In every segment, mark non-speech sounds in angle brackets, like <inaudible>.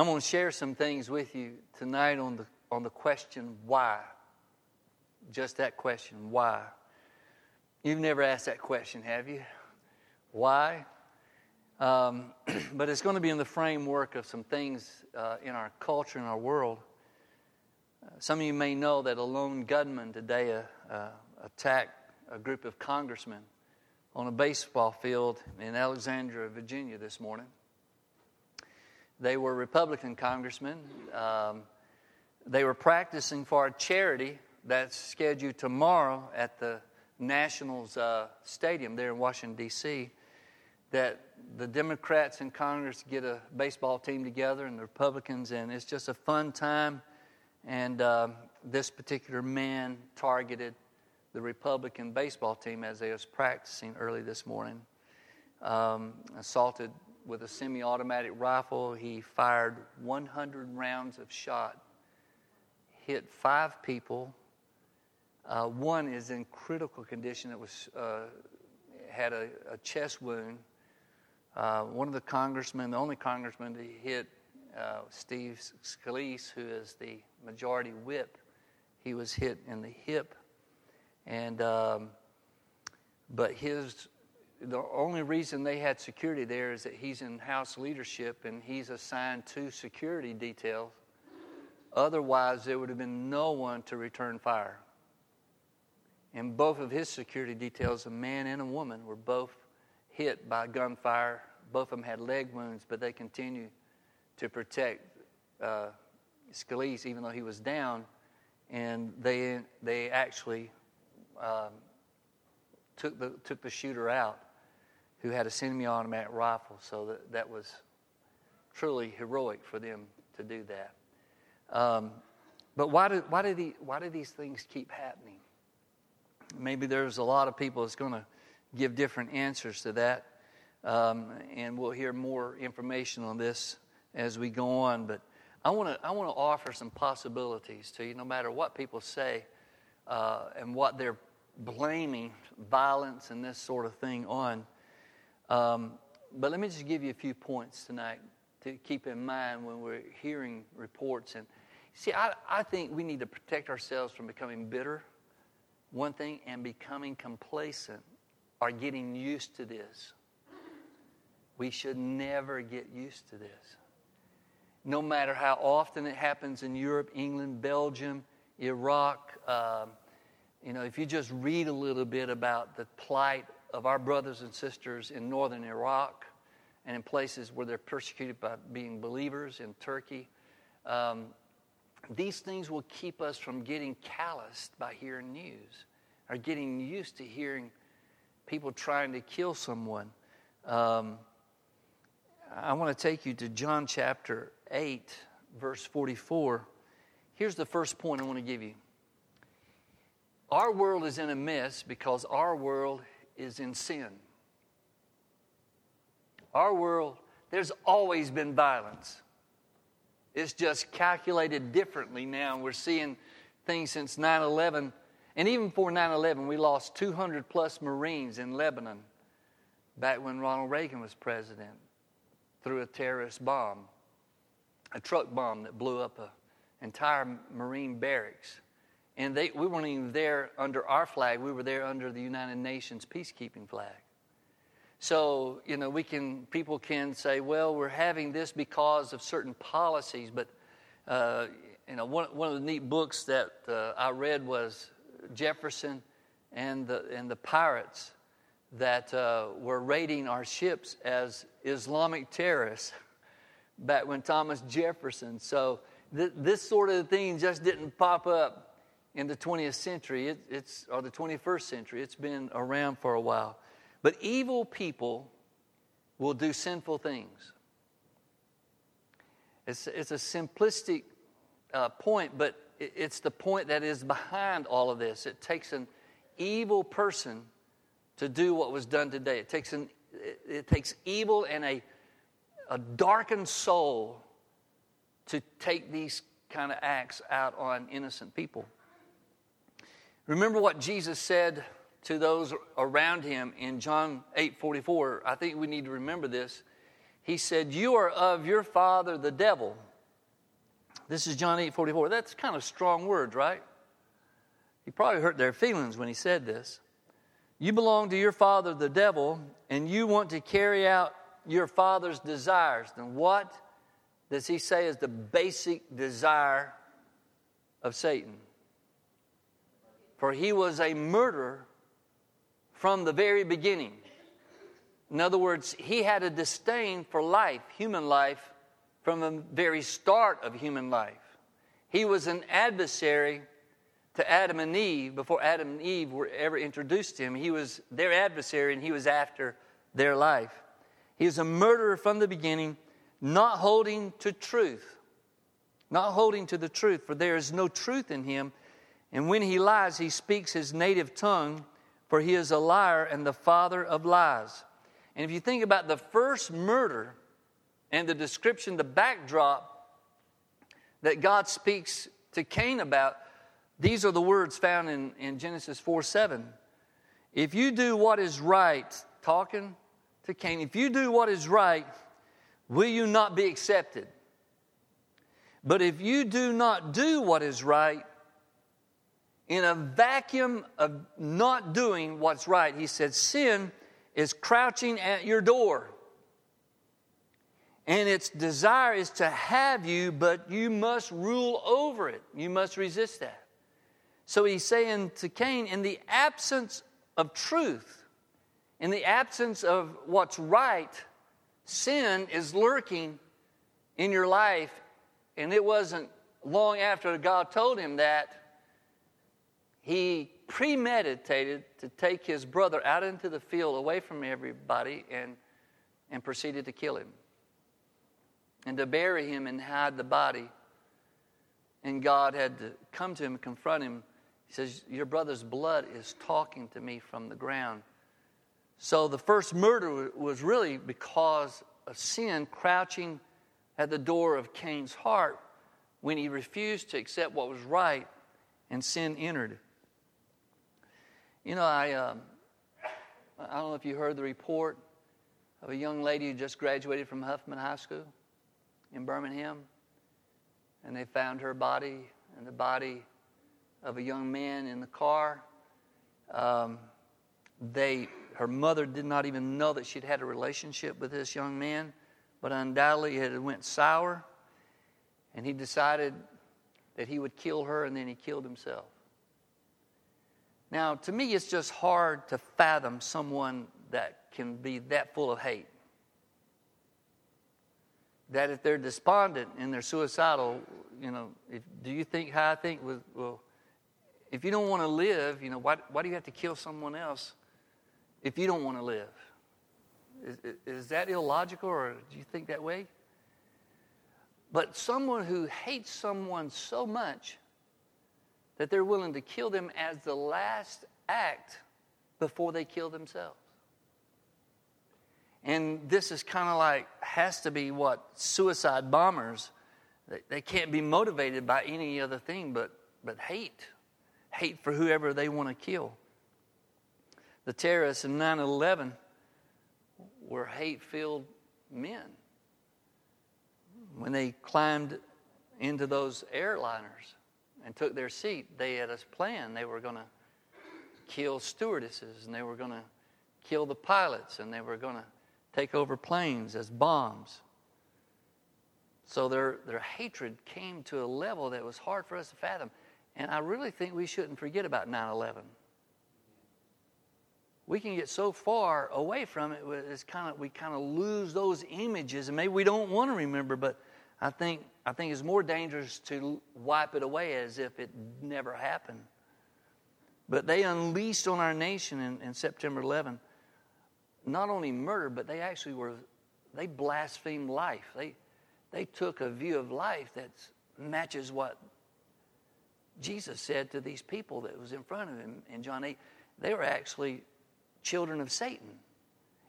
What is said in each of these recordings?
I'm going to share some things with you tonight on the, on the question why. Just that question, why? You've never asked that question, have you? Why? Um, <clears throat> but it's going to be in the framework of some things uh, in our culture and our world. Uh, some of you may know that a lone gunman today uh, uh, attacked a group of congressmen on a baseball field in Alexandria, Virginia this morning. They were Republican congressmen. Um, they were practicing for a charity that's scheduled tomorrow at the Nationals uh, Stadium there in Washington, D.C. That the Democrats in Congress get a baseball team together and the Republicans, and it's just a fun time. And um, this particular man targeted the Republican baseball team as they was practicing early this morning. Um, assaulted with a semi automatic rifle. He fired 100 rounds of shot, hit five people. Uh, one is in critical condition. It was uh, had a, a, chest wound. Uh, one of the congressmen, the only congressman to hit uh, Steve Scalise, who is the majority whip, he was hit in the hip, and um, but his the only reason they had security there is that he's in house leadership and he's assigned to security details. Otherwise, there would have been no one to return fire. And both of his security details, a man and a woman, were both hit by gunfire. Both of them had leg wounds, but they continued to protect uh, Scalise, even though he was down. And they, they actually um, took, the, took the shooter out who had a semi-automatic rifle. So that, that was truly heroic for them to do that. Um, but why do, why, do the, why do these things keep happening? Maybe there's a lot of people that's going to give different answers to that. Um, and we'll hear more information on this as we go on. But I want to I want to offer some possibilities to you, no matter what people say uh, and what they're blaming violence and this sort of thing on. Um, but let me just give you a few points tonight to keep in mind when we're hearing reports. And see, I, I think we need to protect ourselves from becoming bitter, one thing, and becoming complacent or getting used to this. We should never get used to this. No matter how often it happens in Europe, England, Belgium, Iraq, um, you know, if you just read a little bit about the plight of our brothers and sisters in northern Iraq and in places where they're persecuted by being believers in Turkey. Um, these things will keep us from getting calloused by hearing news or getting used to hearing people trying to kill someone. Um, I want to take you to John chapter 8, verse 44. Here's the first point I want to give you. Our world is in a mess because our world is in sin. Our world, there's always been violence. It's just calculated differently now. We're seeing things since 9 11. And even before 9 11, we lost 200 plus Marines in Lebanon back when Ronald Reagan was president through a terrorist bomb, a truck bomb that blew up an entire Marine barracks. And they, we weren't even there under our flag, we were there under the United Nations peacekeeping flag. So, you know, we can, people can say, well, we're having this because of certain policies, but, uh, you know, one, one of the neat books that uh, I read was Jefferson and the, and the pirates that uh, were raiding our ships as Islamic terrorists back when Thomas Jefferson. So, th- this sort of thing just didn't pop up in the 20th century, it, it's, or the 21st century. It's been around for a while. But evil people will do sinful things. It's, it's a simplistic uh, point, but it, it's the point that is behind all of this. It takes an evil person to do what was done today. It takes, an, it, it takes evil and a, a darkened soul to take these kind of acts out on innocent people. Remember what Jesus said to those around him in John 8 44. I think we need to remember this. He said, You are of your father, the devil, This is John 8 44. That's kind of strong words, right? He probably hurt their feelings when he said this. You belong to your father, the devil, and you want to carry out your father's desires. Then what does he say is the basic desire of Satan? For he was a murderer from the very beginning. In other words, he had a disdain for life, human life, from the very start of human life. He was an adversary to Adam and Eve before Adam and Eve were ever introduced to him. He was their adversary and he was after their life. He is a murderer from the beginning, not holding to truth. Not holding to the truth, for there is no truth in him. And when he lies, he speaks his native tongue, for he is a liar and the father of lies. And if you think about the first murder and the description, the backdrop that God speaks to Cain about, these are the words found in, in Genesis 4 7. If you do what is right, talking to Cain, if you do what is right, will you not be accepted? But if you do not do what is right, in a vacuum of not doing what's right, he said, sin is crouching at your door. And its desire is to have you, but you must rule over it. You must resist that. So he's saying to Cain, in the absence of truth, in the absence of what's right, sin is lurking in your life. And it wasn't long after God told him that, he premeditated to take his brother out into the field away from everybody and, and proceeded to kill him and to bury him and hide the body. And God had to come to him and confront him he says, Your brother's blood is talking to me from the ground. So the first murder was really because of sin crouching at the door of Cain's heart when he refused to accept what was right and sin entered. You know, I, um, I don't know if you heard the report of a young lady who just graduated from Huffman High School in Birmingham, and they found her body, and the body of a young man in the car. Um, they, her mother did not even know that she'd had a relationship with this young man, but undoubtedly it went sour, and he decided that he would kill her, and then he killed himself. Now, to me, it's just hard to fathom someone that can be that full of hate. That if they're despondent and they're suicidal, you know, if, do you think how I think? Well, if you don't want to live, you know, why, why do you have to kill someone else if you don't want to live? Is, is that illogical or do you think that way? But someone who hates someone so much that they're willing to kill them as the last act before they kill themselves. And this is kind of like, has to be what suicide bombers, they, they can't be motivated by any other thing but, but hate hate for whoever they want to kill. The terrorists in 9 11 were hate filled men. When they climbed into those airliners and took their seat, they had a plan. They were going to kill stewardesses and they were going to kill the pilots and they were going to take over planes as bombs. So their, their hatred came to a level that was hard for us to fathom. And I really think we shouldn't forget about 9 11. We can get so far away from it, it's kind of, we kind of lose those images, and maybe we don't want to remember, but I think, I think it's more dangerous to wipe it away as if it never happened. But they unleashed on our nation in, in September 11 not only murder, but they actually were, they blasphemed life. They, they took a view of life that matches what Jesus said to these people that was in front of him in John 8, they were actually children of Satan.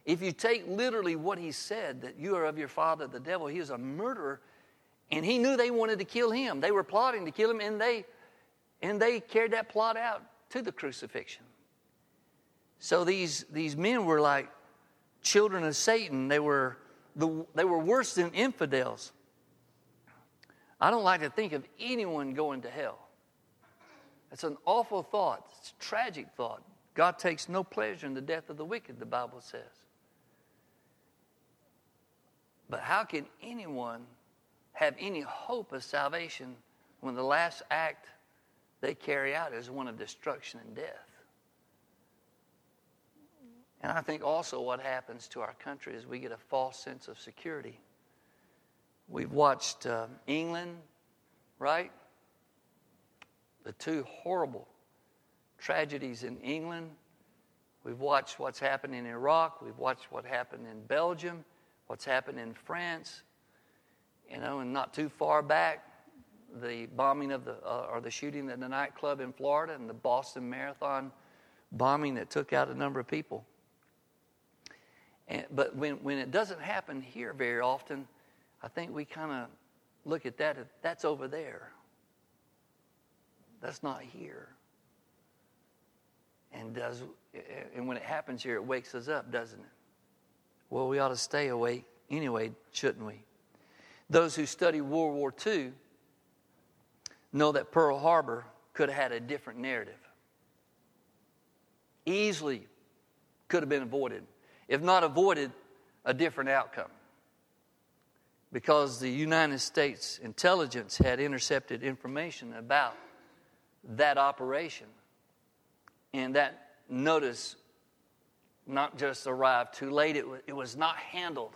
If you take literally what he said, that you are of your father, the devil, he is a murderer, and he knew they wanted to kill him. They were plotting to kill him, and they, and they carried that plot out to the crucifixion. So these, these men were like children of Satan. They were, the, they were worse than infidels. I don't like to think of anyone going to hell. That's an awful thought. It's a tragic thought. God takes no pleasure in the death of the wicked, the Bible says. But how can anyone have any hope of salvation when the last act they carry out is one of destruction and death? And I think also what happens to our country is we get a false sense of security. We've watched uh, England, right? The two horrible tragedies in England. We've watched what's happened in Iraq. We've watched what happened in Belgium, what's happened in France. You know, and not too far back, the bombing of the, uh, or the shooting at the nightclub in Florida and the Boston Marathon bombing that took out a number of people. And, but when, when it doesn't happen here very often, I think we kind of look at that, that's over there. That's not here. And does and when it happens here, it wakes us up, doesn't it? Well, we ought to stay awake anyway, shouldn't we? Those who study World War II know that Pearl Harbor could have had a different narrative. Easily could have been avoided. If not avoided, a different outcome. Because the United States intelligence had intercepted information about that operation. And that notice not just arrived too late, it was, not handled.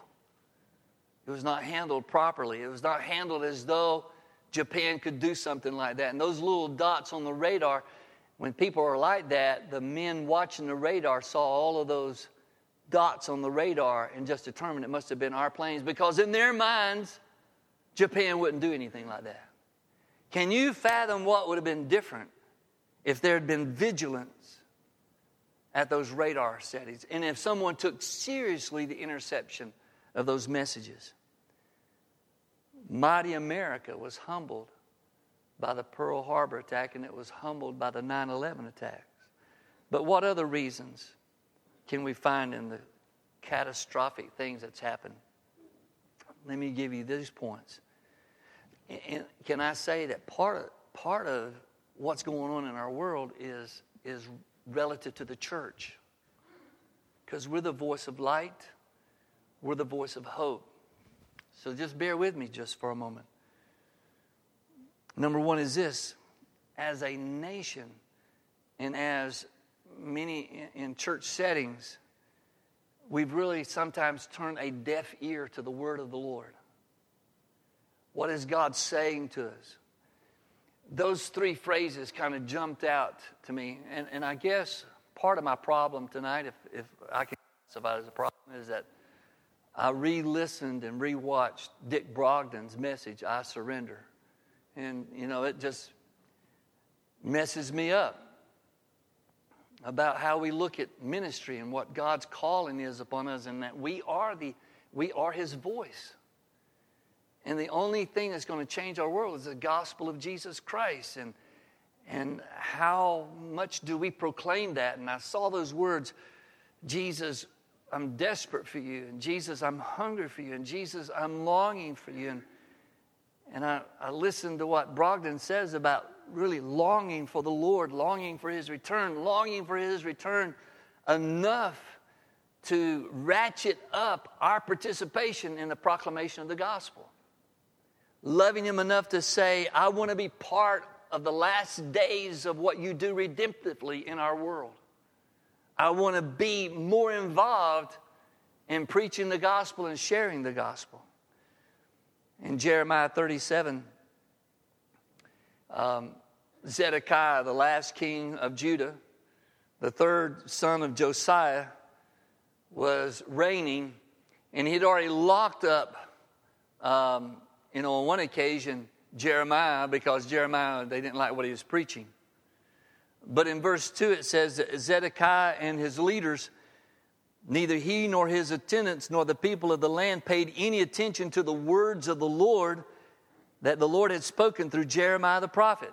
It was not handled properly. It was not handled as though Japan could do something like that. And those little dots on the radar, when people are like that, the men watching the radar saw all of those dots on the radar and just determined it must have been our planes because in their minds, Japan wouldn't do anything like that. Can you fathom what would have been different if there had been vigilance at those radar settings and if someone took seriously the interception of those messages? Mighty America was humbled by the Pearl Harbor attack and it was humbled by the 9 11 attacks. But what other reasons can we find in the catastrophic things that's happened? Let me give you these points. And can I say that part of, part of what's going on in our world is, is relative to the church? Because we're the voice of light, we're the voice of hope. So just bear with me just for a moment. Number one is this as a nation and as many in church settings, we've really sometimes turned a deaf ear to the word of the Lord. What is God saying to us? Those three phrases kind of jumped out to me. And, and I guess part of my problem tonight, if, if I can classify it as a problem, is that I re listened and re watched Dick Brogden's message, I Surrender. And, you know, it just messes me up about how we look at ministry and what God's calling is upon us, and that we are, the, we are His voice. And the only thing that's going to change our world is the gospel of Jesus Christ. And, and how much do we proclaim that? And I saw those words Jesus, I'm desperate for you. And Jesus, I'm hungry for you. And Jesus, I'm longing for you. And, and I, I listened to what Brogden says about really longing for the Lord, longing for his return, longing for his return enough to ratchet up our participation in the proclamation of the gospel. Loving him enough to say, I want to be part of the last days of what you do redemptively in our world. I want to be more involved in preaching the gospel and sharing the gospel. In Jeremiah 37, um, Zedekiah, the last king of Judah, the third son of Josiah, was reigning, and he'd already locked up, um, you know, on one occasion, Jeremiah, because Jeremiah, they didn't like what he was preaching. But in verse 2, it says that Zedekiah and his leaders, neither he nor his attendants nor the people of the land paid any attention to the words of the Lord that the Lord had spoken through Jeremiah the prophet.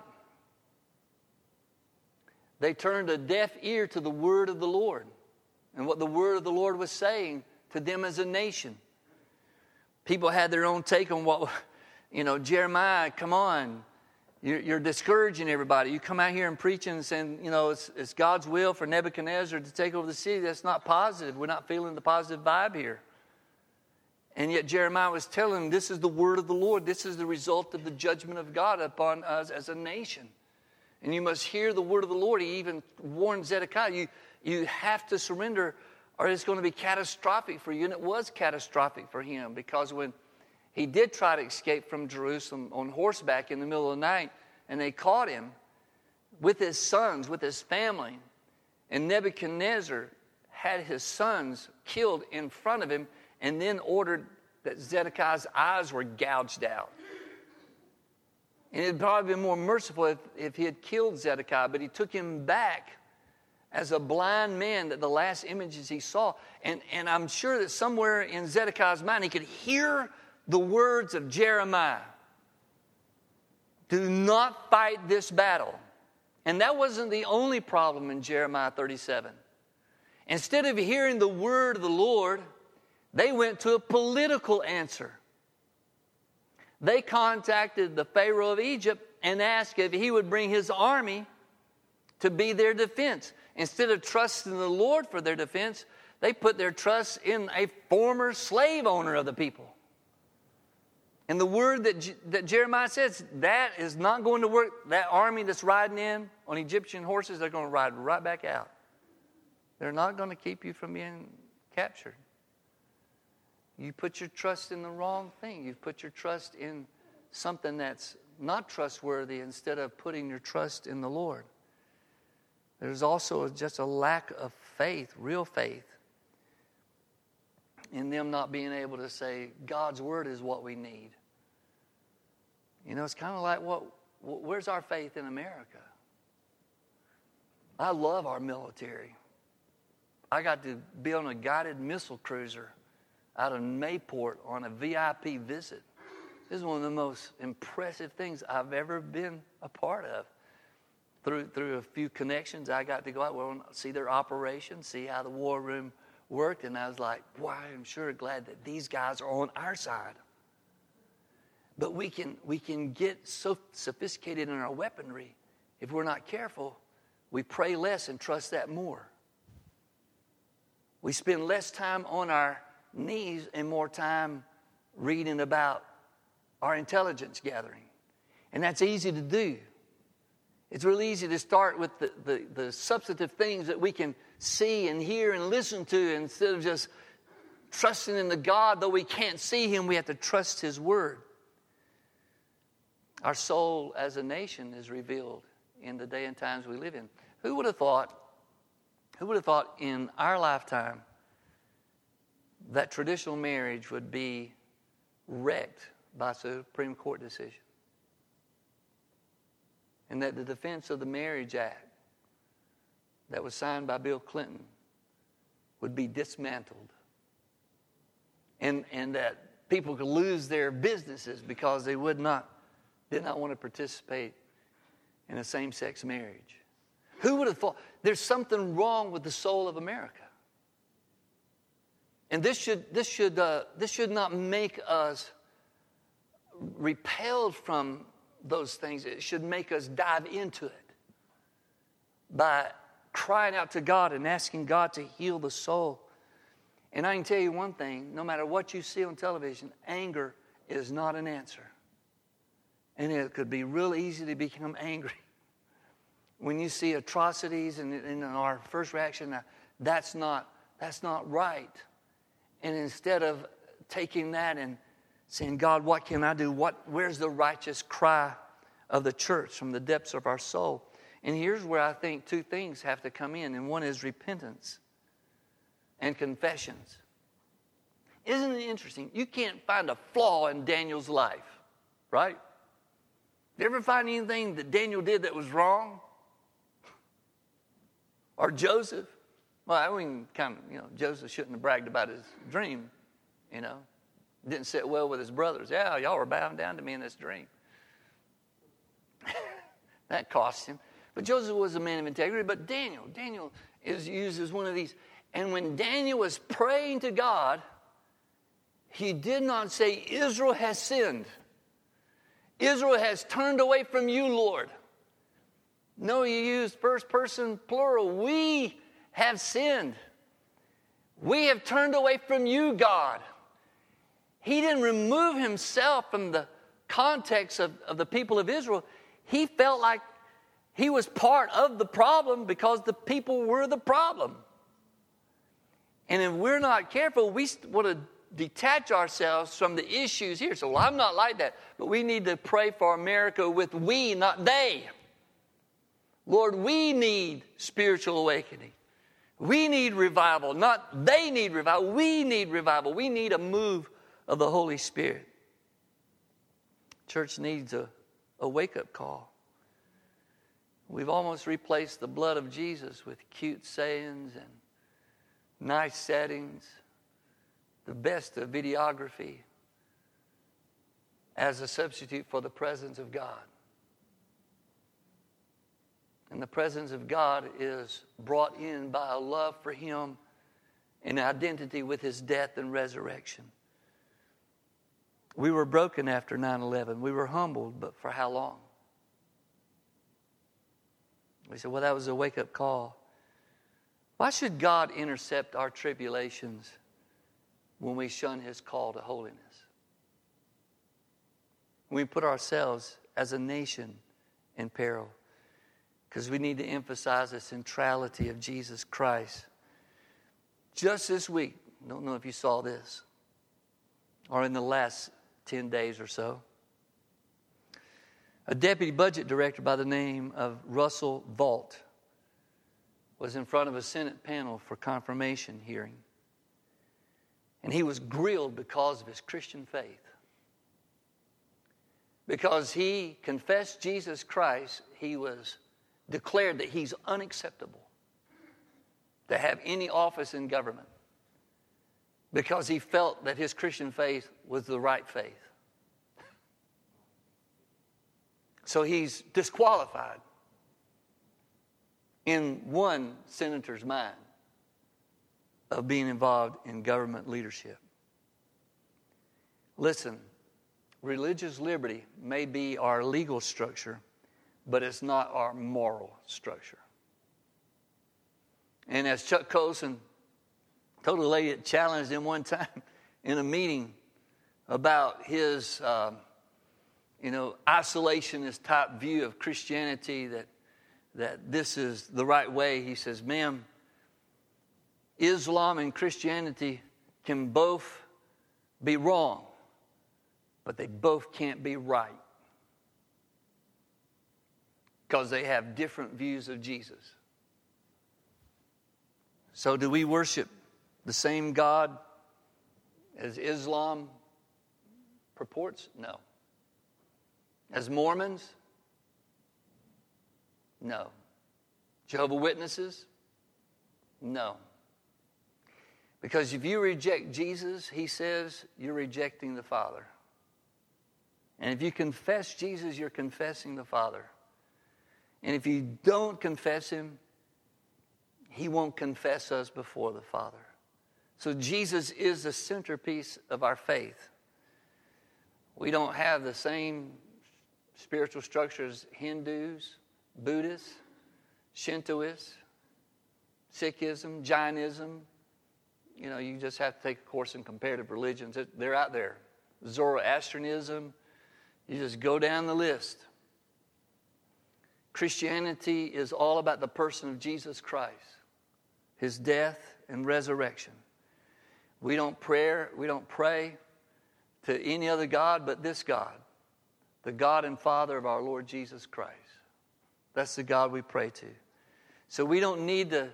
They turned a deaf ear to the word of the Lord and what the word of the Lord was saying to them as a nation. People had their own take on what <laughs> you know, Jeremiah, come on. You're, discouraging everybody. You come out here and preaching and saying, you know, it's, it's God's will for Nebuchadnezzar to take over the city. That's not positive. We're not feeling the positive vibe here. And yet Jeremiah was telling him, this is the word of the Lord. This is the result of the judgment of God upon us as a nation. And you must hear the word of the Lord. He even warned Zedekiah, you, you have to surrender or it's going to be catastrophic for you. And it was catastrophic for him because when he did try to escape from Jerusalem on horseback in the middle of the night, and they caught him with his sons, with his family. And Nebuchadnezzar had his sons killed in front of him and then ordered that Zedekiah's eyes were gouged out. And it'd probably been more merciful if, if he had killed Zedekiah, but he took him back as a blind man that the last images he saw. And, and I'm sure that somewhere in Zedekiah's mind, he could hear the words of Jeremiah Do not fight this battle. And that wasn't the only problem in Jeremiah 37. Instead of hearing the word of the Lord, they went to a political answer. They contacted the Pharaoh of Egypt and asked if he would bring his army to be their defense. Instead of trusting the Lord for their defense, they put their trust in a former slave owner of the people. And the word that, that Jeremiah says, that is not going to work. That army that's riding in on Egyptian horses, they're going to ride right back out. They're not going to keep you from being captured. You put your trust in the wrong thing. You've put your trust in something that's not trustworthy instead of putting your trust in the Lord. There's also just a lack of faith, real faith, in them not being able to say, God's word is what we need. You know, it's kind of like what, where's our faith in America? I love our military. I got to be on a guided missile cruiser out of Mayport on a VIP visit. This is one of the most impressive things I've ever been a part of. Through, through a few connections, I got to go out and see their operation, see how the war room worked, and I was like, boy, I'm sure glad that these guys are on our side. But we can, we can get so sophisticated in our weaponry. If we're not careful, we pray less and trust that more. We spend less time on our knees and more time reading about our intelligence gathering. And that's easy to do. It's really easy to start with the, the, the, substantive things that we can see and hear and listen to instead of just trusting in the God, though we can't see Him, we have to trust His Word. Our soul as a nation is revealed in the day and times we live in. Who would have thought, who would have thought in our lifetime that traditional marriage would be wrecked by a Supreme Court decision? And that the defense of the Marriage Act that was signed by Bill Clinton would be dismantled. And, and that people could lose their businesses because they would not did not want to participate in a same sex marriage. Who would have thought there's something wrong with the soul of America? And this should, this should, uh, this should not make us repelled from those things. It should make us dive into it by crying out to God and asking God to heal the soul. And I can tell you one thing no matter what you see on television, anger is not an answer. And it could be real easy to become angry. When you see atrocities, and, and our first reaction, uh, that's not, that's not right. And instead of taking that and saying, God, what can I do? What, where's the righteous cry of the church from the depths of our soul? And here's where I think two things have to come in, and one is repentance and confessions. Isn't it interesting? You can't find a flaw in Daniel's life, right? You ever find anything that Daniel did that was wrong? Or Joseph? Well, I mean, kind of, you know, Joseph shouldn't have bragged about his dream, you know. Didn't sit well with his brothers. Yeah, y'all were bowing down to me in this dream. <laughs> that cost him. But Joseph was a man of integrity. But Daniel, Daniel is used as one of these. And when Daniel was praying to God, he did not say, Israel has sinned. Israel has turned away from you, Lord. No, you use first person plural. We have sinned. We have turned away from you, God. He didn't remove himself from the context of, of the people of Israel. He felt like he was part of the problem because the people were the problem. And if we're not careful, we want to detach ourselves from the issues here. So, well, I'm not like that, but we need to pray for America with we, not they. Lord, we need spiritual awakening. We need revival, not they need revival. We need revival. We need a move of the Holy Spirit. Church needs a, a wake up call. We've almost replaced the blood of Jesus with cute sayings and nice settings, the best of videography as a substitute for the presence of God. And the presence of God is brought in by a love for Him and identity with His death and resurrection. We were broken after 9 11. We were humbled, but for how long? We said, well, that was a wake up call. Why should God intercept our tribulations when we shun His call to holiness? we put ourselves as a nation in peril because we need to emphasize the centrality of Jesus Christ. Just this week, I don't know if you saw this, or in the last 10 days or so, a deputy budget director by the name of Russell Vought was in front of a Senate panel for confirmation hearing. And he was grilled because of his Christian faith. Because he confessed Jesus Christ, he was declared that he's unacceptable to have any office in government because he felt that his Christian faith was the right faith. So he's disqualified in one senator's mind of being involved in government leadership. Listen, religious liberty may be our legal structure but it's not our moral structure. And as Chuck Colson told a lady that challenged him one time <laughs> in a meeting about his, um, you know, isolationist type view of Christianity that, that this is the right way, he says, ma'am, Islam and Christianity can both be wrong, but they both can't be right because they have different views of Jesus. So, do we worship the same God as Islam purports? No. As Mormons? No. Jehovah Witnesses? No. Because if you reject Jesus, he says you're rejecting the Father. And if you confess Jesus, you're confessing the Father. And if you don't confess him, he won't confess us before the Father. So Jesus is the centerpiece of our faith. We don't have the same spiritual structure as Hindus, Buddhists, Shintoists, Sikhism, Jainism. You know, you just have to take a course in comparative religions. They're out there. Zoroastrianism. You just go down the list. Christianity is all about the person of Jesus Christ, his death and resurrection. We don't pray, we don't pray to any other God but this God, the God and Father of our Lord Jesus Christ. That's the God we pray to. So we don't need to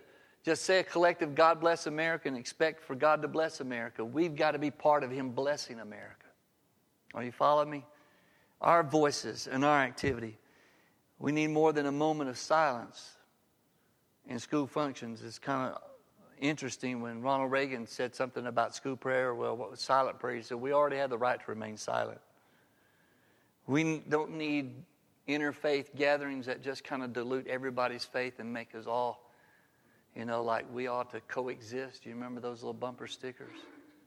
just say a collective God bless America and expect for God to bless America. We've got to be part of Him blessing America. Are you following me? Our voices and our activity we need more than a moment of silence in school functions. It's kind of interesting when Ronald Reagan said something about school prayer. Well, what was silent prayer? He said, We already have the right to remain silent. We don't need interfaith gatherings that just kind of dilute everybody's faith and make us all, you know, like we ought to coexist. You remember those little bumper stickers?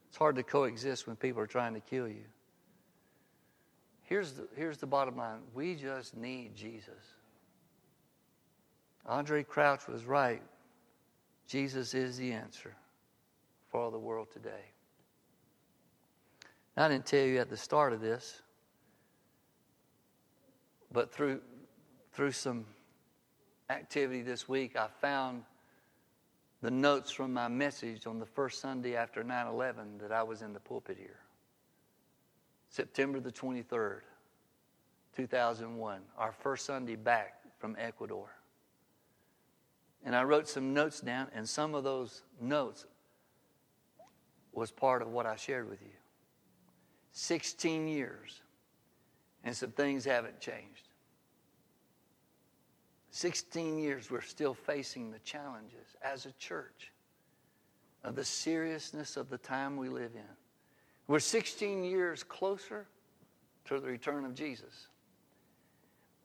It's hard to coexist when people are trying to kill you. here's the, here's the bottom line we just need Jesus. Andraé Crouch was right. Jesus is the answer for all the world today. I didn't tell you at the start of this, but through, through some activity this week, I found the notes from my message on the first Sunday after 9 11 that I was in the pulpit here. September the 23rd, 2001, our first Sunday back from Ecuador. And I wrote some notes down, and some of those notes was part of what I shared with you. 16 years, and some things haven't changed. 16 years, we're still facing the challenges as a church of the seriousness of the time we live in. We're 16 years closer to the return of Jesus.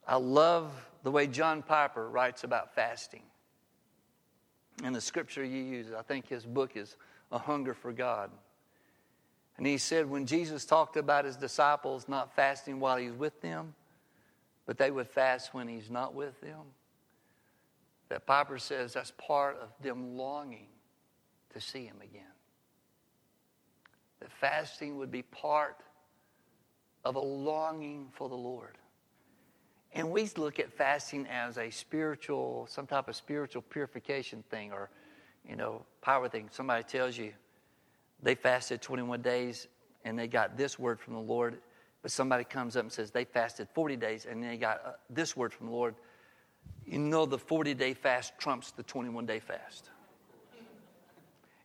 I love the way John Piper writes about fasting. And the scripture you use, I think his book is A Hunger for God. And he said when Jesus talked about his disciples not fasting while he's with them, but they would fast when he's not with them, that Piper says that's part of them longing to see him again. That fasting would be part of a longing for the Lord. And we look at fasting as a spiritual, some type of spiritual purification thing or, you know, power thing. Somebody tells you, they fasted 21 days and they got this word from the Lord. But somebody comes up and says they fasted 40 days and they got uh, this word from the Lord. You know, the 40 day fast trumps the 21 day fast.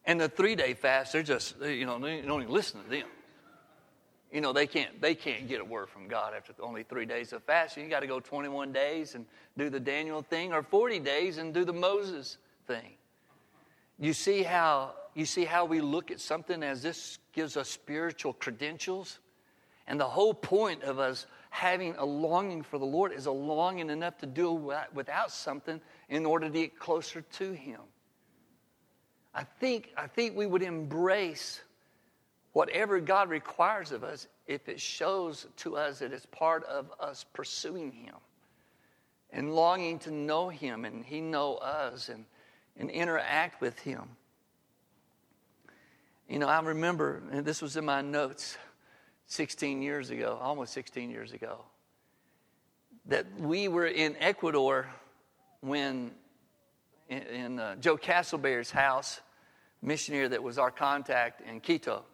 And the three day fast, they're just, you know, they don't even listen to them. You know, they can't, they can't get a word from God after only three days of fasting. You got to go 21 days and do the Daniel thing, or 40 days and do the Moses thing. You see how you see how we look at something as this gives us spiritual credentials? And the whole point of us having a longing for the Lord is a longing enough to do without something in order to get closer to Him. I think, I think we would embrace whatever God requires of us if it shows to us that it's part of us pursuing Him and longing to know Him and He know us and, and interact with Him. You know, I remember, and this was in my notes 16 years ago, almost 16 years ago, that we were in Ecuador when in, in uh, Joe Castleberry's house, missionary that was our contact in Quito.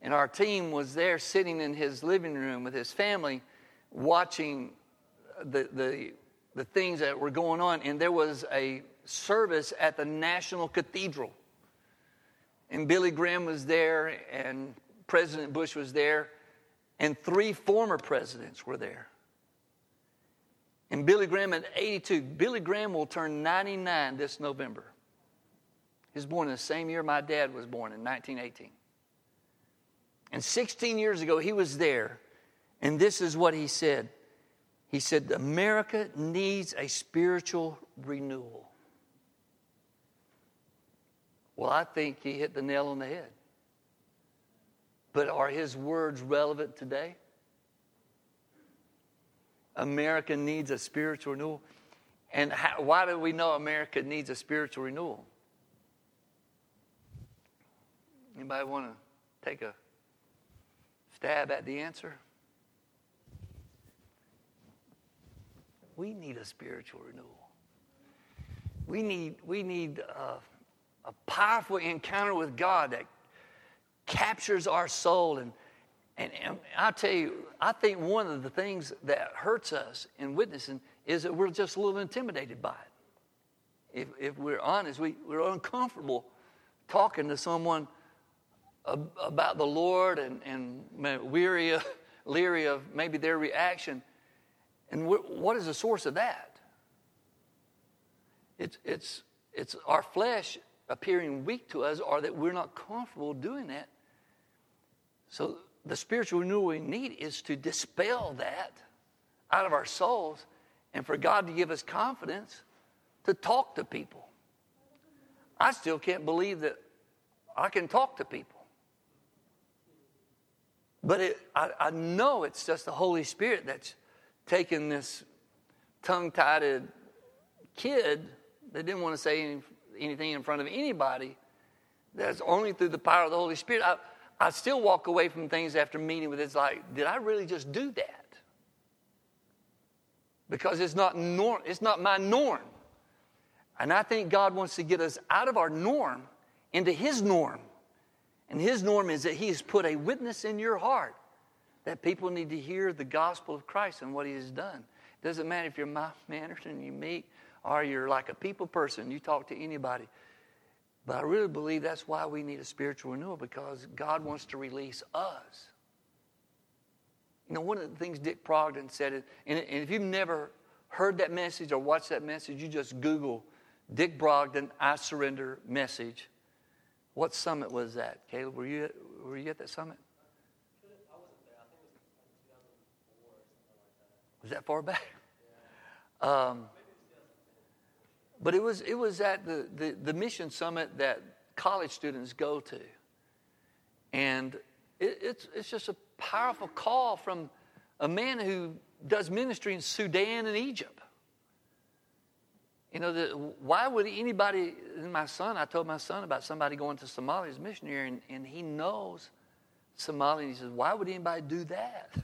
And our team was there sitting in his living room with his family watching the, the, the things that were going on. And there was a service at the National Cathedral. And Billy Graham was there, and President Bush was there, and three former presidents were there. And Billy Graham at 82. Billy Graham will turn 99 this November. He was born in the same year my dad was born in 1918. And 16 years ago, he was there, and this is what he said. He said, America needs a spiritual renewal. Well, I think he hit the nail on the head. But are his words relevant today? America needs a spiritual renewal. And how, why do we know America needs a spiritual renewal? Anybody want to take a stab at the answer? We need a spiritual renewal. We need, we need uh, a powerful encounter with God that captures our soul. And, and, and i tell you, I think one of the things that hurts us in witnessing is that we're just a little intimidated by it. If, if we're honest, we, we're uncomfortable talking to someone about the Lord and, and weary of, <laughs> leery of maybe their reaction. And what is the source of that? It's, it's, it's our flesh appearing weak to us or that we're not comfortable doing that. So the spiritual renewal we need is to dispel that out of our souls and for God to give us confidence to talk to people. I still can't believe that I can talk to people. But it, I, I know it's just the Holy Spirit that's taken this tongue tied kid that didn't want to say any, anything in front of anybody. That's only through the power of the Holy Spirit. I, I still walk away from things after meeting with it. It's like, did I really just do that? Because it's not norm, it's not my norm. And I think God wants to get us out of our norm into His norm. And His norm is that He has put a witness in your heart that people need to hear the gospel of Christ and what He has done. It doesn't matter if you're mild mannered and you meet, or you're like a people person, you talk to anybody. But I really believe that's why we need a spiritual renewal because God wants to release us. You know, one of the things Dick Brogden said, and if you've never heard that message or watched that message, you just Google Dick Brogden, I Surrender message. What summit was that? Caleb, were you, were you at that summit? Was that far back? Um, but it was, it was at the, the, the, mission summit that college students go to. And it, it's, it's just a powerful call from a man who does ministry in Sudan and Egypt. You know, the, why would anybody, my son, I told my son about somebody going to Somalia as missionary, and, and he knows Somalia. And he says, why would anybody do that?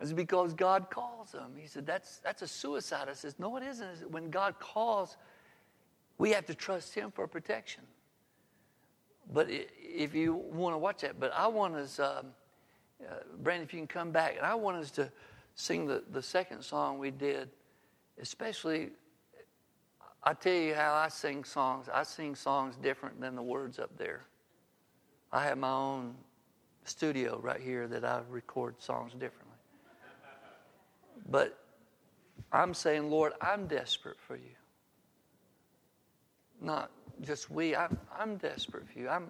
It's because God calls them. He said, that's, that's a suicide. I says, no, it isn't. When God calls, we have to trust Him for protection. But if you want to watch that, but I want us, um, uh, Brandon, if you can come back, and I want us to sing the, the second song we did, especially I tell you how I sing songs. I sing songs different than the words up there. I have my own studio right here that I record songs differently. But I'm saying, Lord, I'm desperate for you. Not just we, I'm, I'm desperate for you. I'm,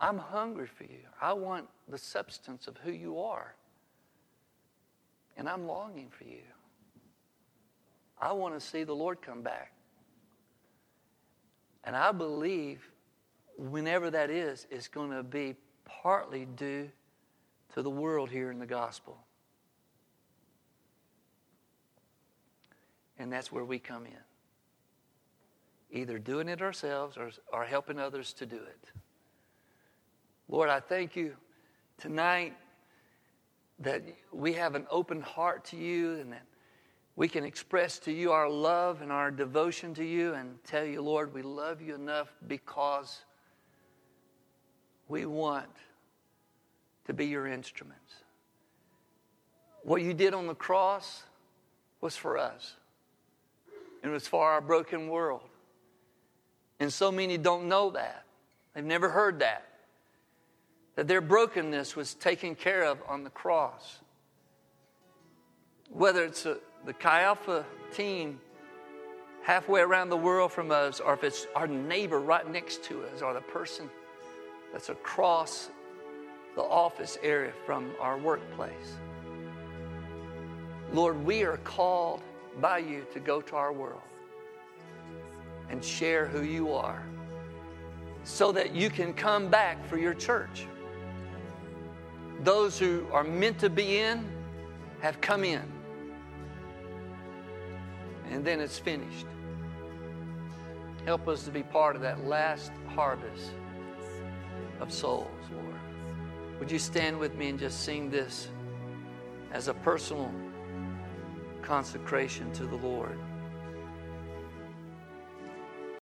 I'm hungry for you. I want the substance of who you are. And I'm longing for you. I want to see the Lord come back. And I believe whenever that is, it's going to be partly due to the world here in the gospel. And that's where we come in. Either doing it ourselves or, or helping others to do it. Lord, I thank you tonight that we have an open heart to you and that we can express to you our love and our devotion to you and tell you, Lord, we love you enough because we want to be your instruments. What you did on the cross was for us, it was for our broken world. And so many don't know that. They've never heard that. That their brokenness was taken care of on the cross. Whether it's a the Chi Alpha team halfway around the world from us, or if it's our neighbor right next to us, or the person that's across the office area from our workplace. Lord, we are called by you to go to our world and share who you are so that you can come back for your church. Those who are meant to be in have come in and then it's finished. Help us to be part of that last harvest of souls, Lord. Would you stand with me and just sing this as a personal consecration to the Lord?